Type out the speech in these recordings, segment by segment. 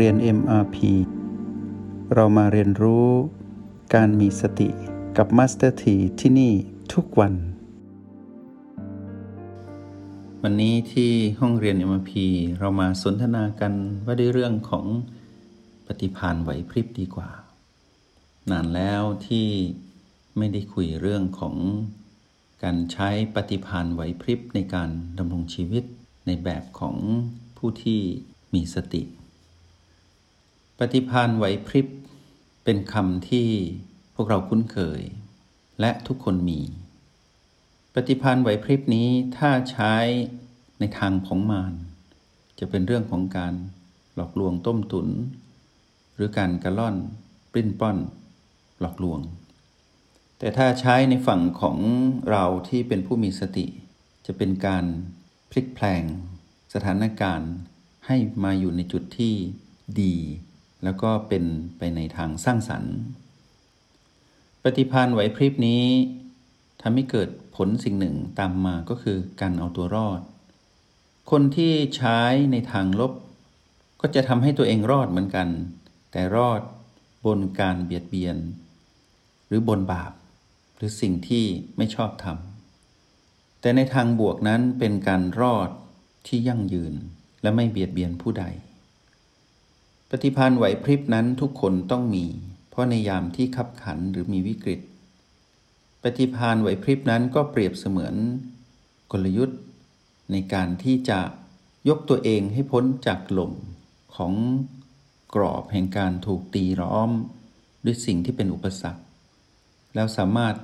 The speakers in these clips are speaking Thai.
เรียน MRP เรามาเรียนรู้การมีสติกับ Master T ที่ที่นี่ทุกวัน วันนี้ที่ห้องเรียน MRP เรามาสนทนากันว่าด้วยเรื่องของปฏิพานไหวพริบดีกว่า นานแล้วที่ไม่ได้คุยเรื่องของการใช้ปฏิพานไหวพริบในการดำรงชีวิตในแบบของผู้ที่มีสติ ปฏิพานไหวพริบเป็นคำที่พวกเราคุ้นเคย และทุกคนมี ปฏิพานไหวพริบนี้ถ้าใช้ในทางของมารจะเป็นเรื่องของการหลอกลวงต้มตุน หรือการกระล่อน ปริ้นป้อน หลอกลวง แต่ถ้าใช้ในฝั่งของเราที่เป็นผู้มีสติ จะเป็นการพลิกแพลงสถานการณ์ให้มาอยู่ในจุดที่ดี แล้วก็เป็นไปในทางสร้างสรรค์ ปฏิพานไหวพริบนี้ทำให้เกิดผลสิ่งหนึ่งตามมาก็คือการเอาตัวรอด คนที่ใช้ในทางลบ ก็จะทำให้ตัวเองรอดเหมือนกัน แต่รอดบนการเบียดเบียน หรือบนบาป หรือสิ่งที่ไม่ชอบทำแต่ในทางบวกนั้นเป็นการรอดที่ยั่งยืนและไม่เบียดเบียนผู้ใด ปฏิพานไหวพริบนั้นทุกคนต้องมี เพราะในยามที่ขับขันหรือมีวิกฤต ปฏิพานไหวพริบนั้นก็เปรียบเสมือนกลยุทธ์ ในการที่จะยกตัวเองให้พ้นจากหล่มของกรอบแห่งการถูกตีร้อม ด้วยสิ่งที่เป็นอุปสรรค แล้วสามารถ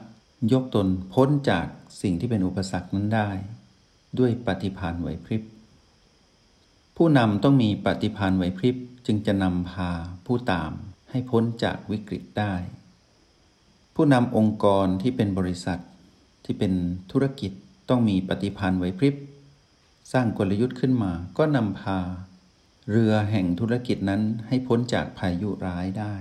ยกตนพ้นจากสิ่งที่เป็นอุปสรรคนั้นได้ ด้วยปฏิพานไหวพริบ ผู้นำต้องมีปฏิพันธ์ไหวพริบจึงจะนำพาผู้ตามให้พ้นจากวิกฤตได้ ผู้นำองค์กรที่เป็นบริษัทที่เป็นธุรกิจต้องมีปฏิพันธ์ไหวพริบสร้างกลยุทธ์ขึ้นมาก็นำพา เรือแห่งธุรกิจนั้นให้พ้นจากพายุร้ายได้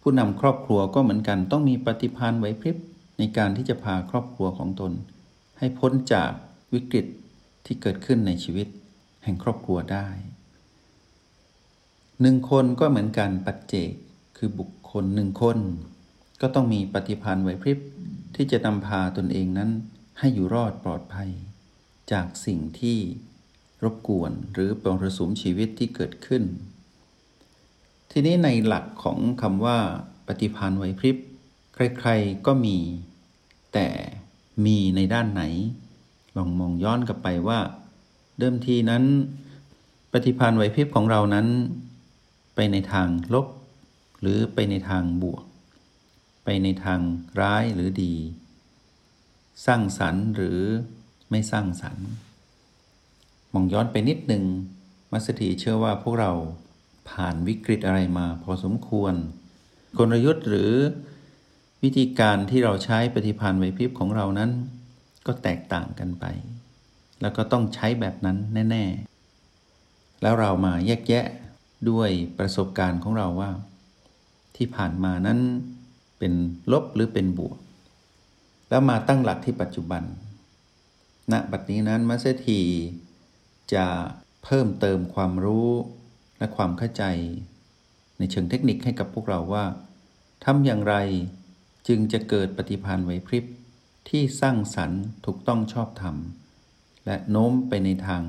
ผู้นำครอบครัวก็เหมือนกันต้องมีปฏิพันธ์ไหวพริบในการที่จะพาครอบครัวของตน ให้พ้นจากวิกฤตที่เกิดขึ้นในชีวิต แห่งครอบครัวได้หนึ่งคนก็เหมือนกันปัจเจกคือบุคคลหนึ่งคน ก็ต้องมีปฏิพันธ์ไหวพริบที่จะนำพาตนเองนั้น ให้อยู่รอดปลอดภัย จากสิ่งที่รบกวนหรือปรรสุมชีวิตที่เกิดขึ้น ทีนี้ในหลักของคำว่า ปฏิพันธ์ไหวพริบใครๆก็มี แต่มีในด้านไหน ลองมองย้อนกลับไปว่า เดิมทีนั้น ปฏิพันธ์ไหวพริบของเรานั้น ไปในทางลบ หรือไปในทางบวก ไปในทางร้ายหรือดี สร้างสรรค์หรือไม่สร้างสรรค์มองย้อนไปนิดหนึ่งมัสถีเชื่อว่าพวกเราผ่านวิกฤตอะไรมาพอสมควร กลยุทธ์หรือวิธีการที่เราใช้ปฏิพันธ์ไหวพริบของเรานั้น ก็แตกต่างกันไป แล้วก็ต้องใช้แบบนั้นแน่ ๆ แล้วเรามาแยกแยะด้วยประสบการณ์ของเราว่า ที่ผ่านมานั้นเป็นลบหรือเป็นบวก แล้วมาตั้งหลักที่ปัจจุบันณบัดนี้นั้นมัสถีจะเพิ่มเติมความรู้และความเข้าใจ ในเชิงเทคนิคให้กับพวกเราว่าทำอย่างไรจึงจะเกิดปฏิพันธ์ไหวพริบที่สร้างสรรค์ถูกต้องชอบธรรม และโน้มไปในทาง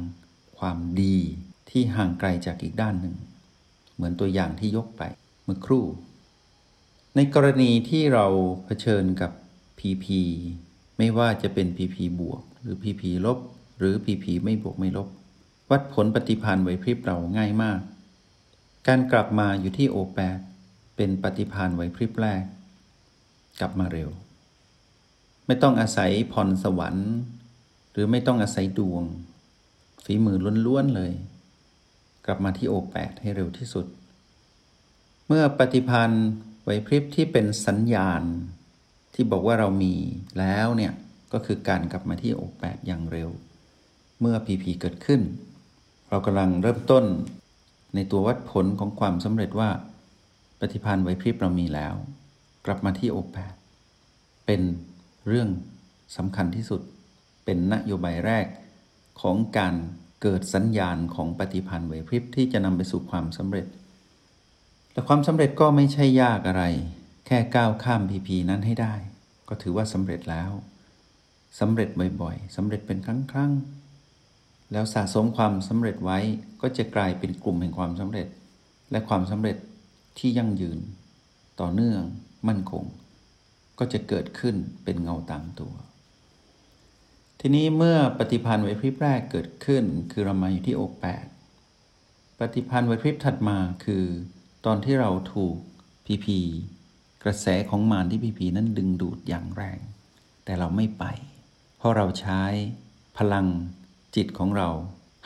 ความดีที่ห่างไกลจากอีกด้านหนึ่ง เหมือนตัวอย่างที่ยกไปเมื่อครู่ ในกรณีที่เราเผชิญกับ PP ไม่ว่าจะเป็น PP บวก หรือ PP ลบ หรือ PP ไม่บวกไม่ลบ วัดผลปฏิพันธ์ไหวพริบเราง่ายมาก การกลับมาอยู่ที่โอแปดเป็นปฏิพันธ์ไหวพริบแรก กลับมาเร็ว ไม่ต้องอาศัยพรสวรรค์ หรือไม่ต้องอาศัยดวง ฝีมือล้วนๆเลย กลับมาที่โอแปดให้เร็วที่สุด เมื่อปฏิพันธ์ไหวพริบที่เป็นสัญญาณ ที่บอกว่าเรามีแล้วเนี่ย ก็คือการกลับมาที่โอแปดอย่างเร็ว เมื่อพีพีเกิดขึ้น เรากำลังเริ่มต้น ในตัววัดผลของความสำเร็จว่า ปฏิพันธ์ไหวพริบเรามีแล้ว กลับมาที่โอแปดเป็นเรื่องสำคัญที่สุด เป็นนโยบายแรกของการเกิดสัญญาณของปฏิพันธ์ไหวพริบที่จะนำไปสู่ความสำเร็จและความสำเร็จก็ไม่ใช่ยากอะไร แค่ก้าวข้ามพีพีนั้นให้ได้ ก็ถือว่าสำเร็จแล้วสำเร็จบ่อยๆสำเร็จเป็นครั้งๆแล้วสะสมความสำเร็จไว้ก็จะกลายเป็นกลุ่มแห่งความสำเร็จ และความสำเร็จที่ยั่งยืน ต่อเนื่อง มั่นคง ก็จะเกิดขึ้นเป็นเงาตามตัว ทีนี้เมื่อปฏิพันธ์ไหวพริบแรกเกิดขึ้น คือเรามาอยู่ที่อกแปดปฏิพันธ์ไหวพริบถัดมาคือ ตอนที่เราถูกพีพีกระแสของมารที่พีพีนั้นดึงดูดอย่างแรง แต่เราไม่ไป เพราะเราใช้พลังจิตของเรา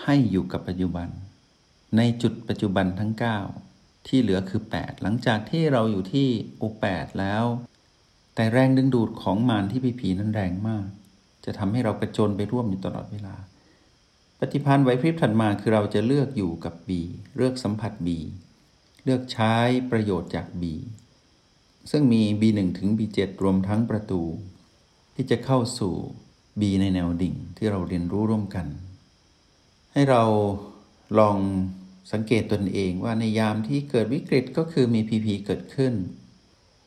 ให้อยู่กับปัจจุบัน ในจุดปัจจุบันทั้ง 9 ที่เหลือคือ 8 หลังจากที่เราอยู่ที่โอ8แล้ว แต่แรงดึงดูดของมารที่พีพีนั้นแรงมาก จะทำให้เรากระโจนไปร่วมอยู่ตลอดเวลา ปฏิพันธ์ไหวพริบถัดมาคือเราจะเลือกอยู่กับ B เลือกสัมผัส B เลือกใช้ประโยชน์จาก B ซึ่งมี B1 ถึง B7 รวมทั้งประตู ที่จะเข้าสู่ B ในแนวดิ่งที่เราเรียนรู้ร่วมกัน ให้เราลองสังเกตตนเองว่าในยามที่เกิดวิกฤตก็คือมี PP เกิดขึ้น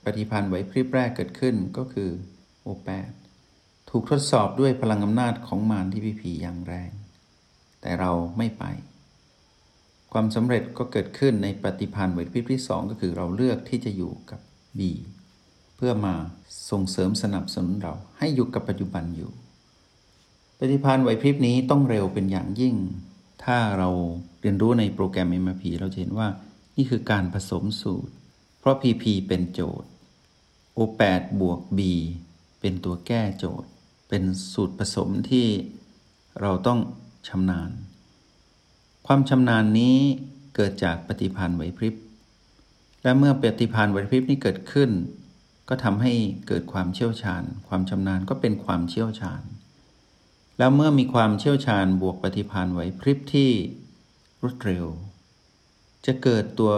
ปฏิพันธ์ไหวพริบแรกเกิดขึ้นก็คือ O8 ถูกทดสอบด้วยพลังอำนาจของมารที่ PP อย่างแรง แต่เราไม่ไป ความสำเร็จก็เกิดขึ้นในปฏิพันธ์ไหวพริที่2ก็คือเราเลือกที่จะอยู่กับ B เพื่อมาส่งเสริมสนับสนุนเราให้อยู่กับปัจจุบันอยู่ ปฏิพันธ์ไหวพริบนี้ต้องเร็วเป็นอย่างยิ่ง ถ้าเราเรียนรู้ในโปรแกรม MRP เราจะเห็นว่านี่คือการผสมสูตร เพราะ PP เป็นโจทย์ O8 บวก B เป็นตัวแก้โจทย์ เป็นสูตรผสมที่เราต้องชำนาญ ความชำนาญนี้เกิดจากปฏิพันธ์ไหวพริบ และเมื่อปฏิพานธ์ไหวพริบนี้เกิดขึ้น ก็ทำให้เกิดความเชี่ยวชาญ ความชำนาญก็เป็นความเชี่ยวชาญ แล้วเมื่อมีความเชี่ยวชาญบวกปฏิพานธ์ไหวพริบที่รวดเร็ว จะเกิดตัว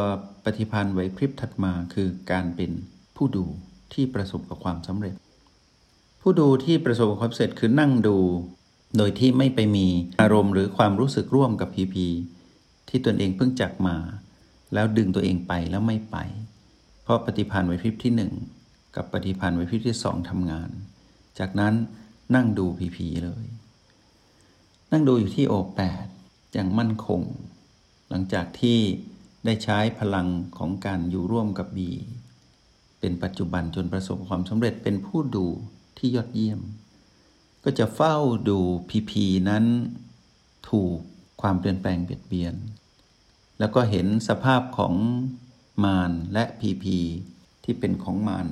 ปฏิพานธ์ไหวพริบถัดมาคือการเป็นผู้ดูที่ประสบกับความสำเร็จ ผู้ดูที่ประสบความสำเร็จคือนั่งดู โดยที่ไม่ไปมีอารมณ์หรือความรู้สึกร่วมกับพีพีที่ตนเองเพิ่งจักมา แล้วดึงตัวเองไปแล้วไม่ไป เพราะปฏิพันธ์ไหวพริบที่หนึ่งกับปฏิพันธ์ไหวพริบที่สองทำงาน จากนั้นนั่งดูผีผีเลย นั่งดูอยู่ที่โอแปดอย่างมั่นคง หลังจากที่ได้ใช้พลังของการอยู่ร่วมกับบีเป็นปัจจุบันจนประสบความสำเร็จเป็นผู้ดู ที่ยอดเยี่ยม ก็จะเฝ้าดูพีพีนั้นถูกความเปลี่ยนแปลงเบียดเบียน แล้วก็เห็นสภาพของมารและพีพีที่เป็นของมาร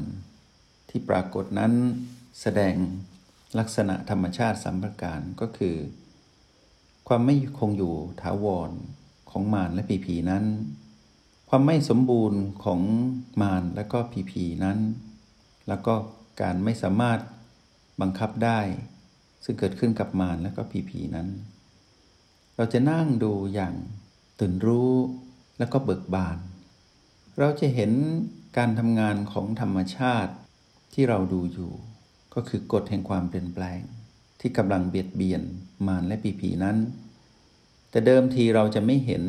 ที่ปรากฏนั้นแสดงลักษณะธรรมชาติสัมประการก็คือ ความไม่คงอยู่ถาวรของมารและพีพีนั้น ความไม่สมบูรณ์ของมารและก็พีพีนั้น แล้วก็การไม่สามารถ บังคับได้ ซึ่งเกิดขึ้นกับมารและก็พีพีนั้น เราจะนั่งดูอย่างตื่นรู้แล้วก็เบิกบาน เราจะเห็นการทำงานของธรรมชาติที่เราดูอยู่ ก็คือกฎแห่งความเปลี่ยนแปลง ที่กำลังเบียดเบียนมารและปีผีนั้น แต่เดิมทีเราจะไม่เห็น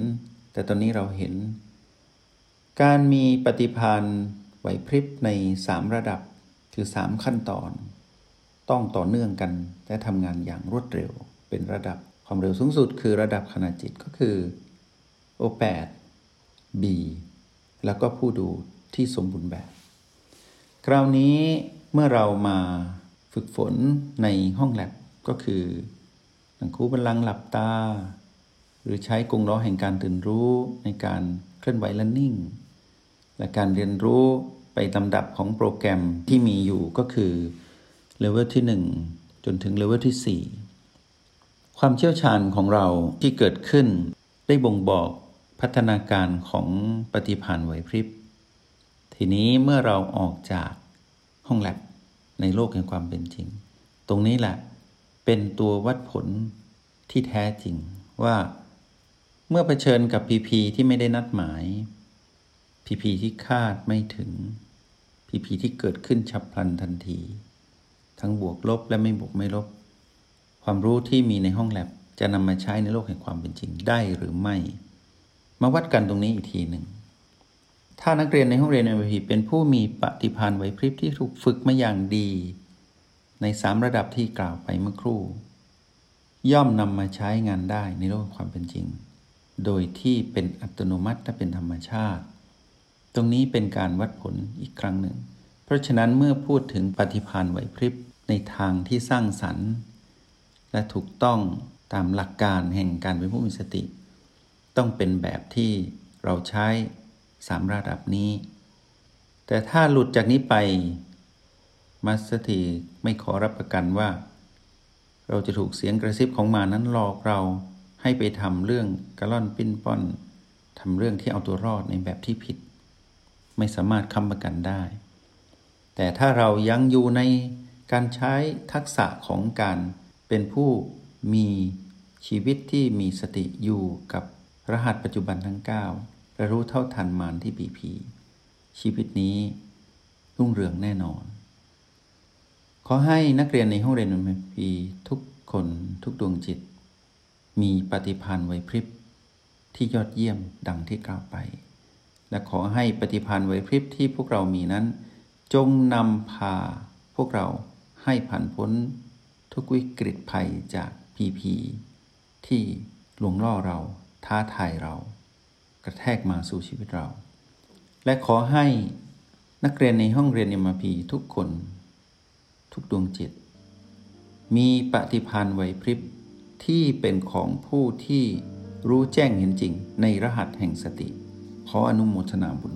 แต่ตอนนี้เราเห็น การมีปฏิพานไหวพริบในสามระดับคือสามขั้นตอน ต้องต่อเนื่องกัน และทำงานอย่างรวดเร็ว เป็นระดับความเร็วสูงสุด คือระดับขณะจิตก็คือ O8 B แล้วก็ผู้ดูที่สมบูรณ์แบบ คราวนี้เมื่อเรามาฝึกฝนในห้องแลบก็คือหนังคูบันลังหลับตา หรือใช้กงล้อแห่งการตื่นรู้ในการเคลื่อนไหวและนิ่ง และการเรียนรู้ไปลำดับของโปรแกรมที่มีอยู่ก็คือ เลเวลที่ 1 จนถึงเลเวลที่ 4 ความเชี่ยวชาญของเราที่เกิดขึ้น ได้บ่งบอกพัฒนาการของปฏิพันไหวพริบ ทีนี้เมื่อเราออกจากห้องแลบในโลกแห่งความเป็นจริง ตรงนี้แหละเป็นตัววัดผลที่แท้จริงว่าเมื่อเผชิญกับพีพีที่ไม่ได้นัดหมายพีพีที่คาดไม่ถึงพีพีที่เกิดขึ้นฉับพลันทันที ทั้งบวกลบและไม่บวกไม่ลบ ความรู้ที่มีในห้องแลบจะนำมาใช้ในโลกแห่งความเป็นจริงได้หรือไม่ มาวัดกันตรงนี้อีกทีหนึ่ง ถ้านักเรียนในห้องเรียน MVP เป็นผู้มีปฏิภาณไหวพริบที่ถูกฝึกมาอย่างดี ในสามระดับที่กล่าวไปเมื่อครู่ ย่อมนำมาใช้งานได้ในโลกความเป็นจริง โดยที่เป็นอัตโนมัติและเป็นธรรมชาติ ตรงนี้เป็นการวัดผลอีกครั้งหนึ่ง เพราะฉะนั้นเมื่อพูดถึงปฏิภาณไหวพริบในทางที่สร้างสรรค์ และถูกต้องตามหลักการแห่งการเป็นผู้มีสติ ต้องเป็นแบบที่เราใช้สามระดับนี้ แต่ถ้าหลุดจากนี้ไปมาสถีไม่ขอรับประกันว่า เราจะถูกเสียงกระซิบของมานั้นหลอกเราให้ไปทำเรื่องกระล่อนปิ้นป้อนทำเรื่องที่เอาตัวรอดในแบบที่ผิด ไม่สามารถค้ำประกันได้ แต่ถ้าเรายังอยู่ในการใช้ทักษะของการเป็นผู้มีชีวิตที่มีสติอยู่กับรหัสปัจจุบันทั้ง9และรู้เท่าทันมารที่ปีพีชีวิตนี้รุ่งเรืองแน่นอน ขอให้นักเรียนในห้องเรียนมพีทุกคนทุกดวงจิต มีปฏิพันธ์ไวพริบที่ยอดเยี่ยมดังที่กล่าวไป และขอให้ปฏิพันธ์ไวพริบที่พวกเรามีนั้น จงนำพาพวกเราให้ผ่านพ้นทุกวิกฤตภัยจากพีพีที่ลวงล่อเราท้าทายเรา กระแทกมาสู่ชีวิตเรา และขอให้นักเรียนในห้องเรียนเอ็มพีทุกคน ทุกดวงจิต มีปฏิพันธ์ไหวพริบที่เป็นของผู้ที่รู้แจ้งเห็นจริงในรหัสแห่งสติ ขออนุโมทนาบุญ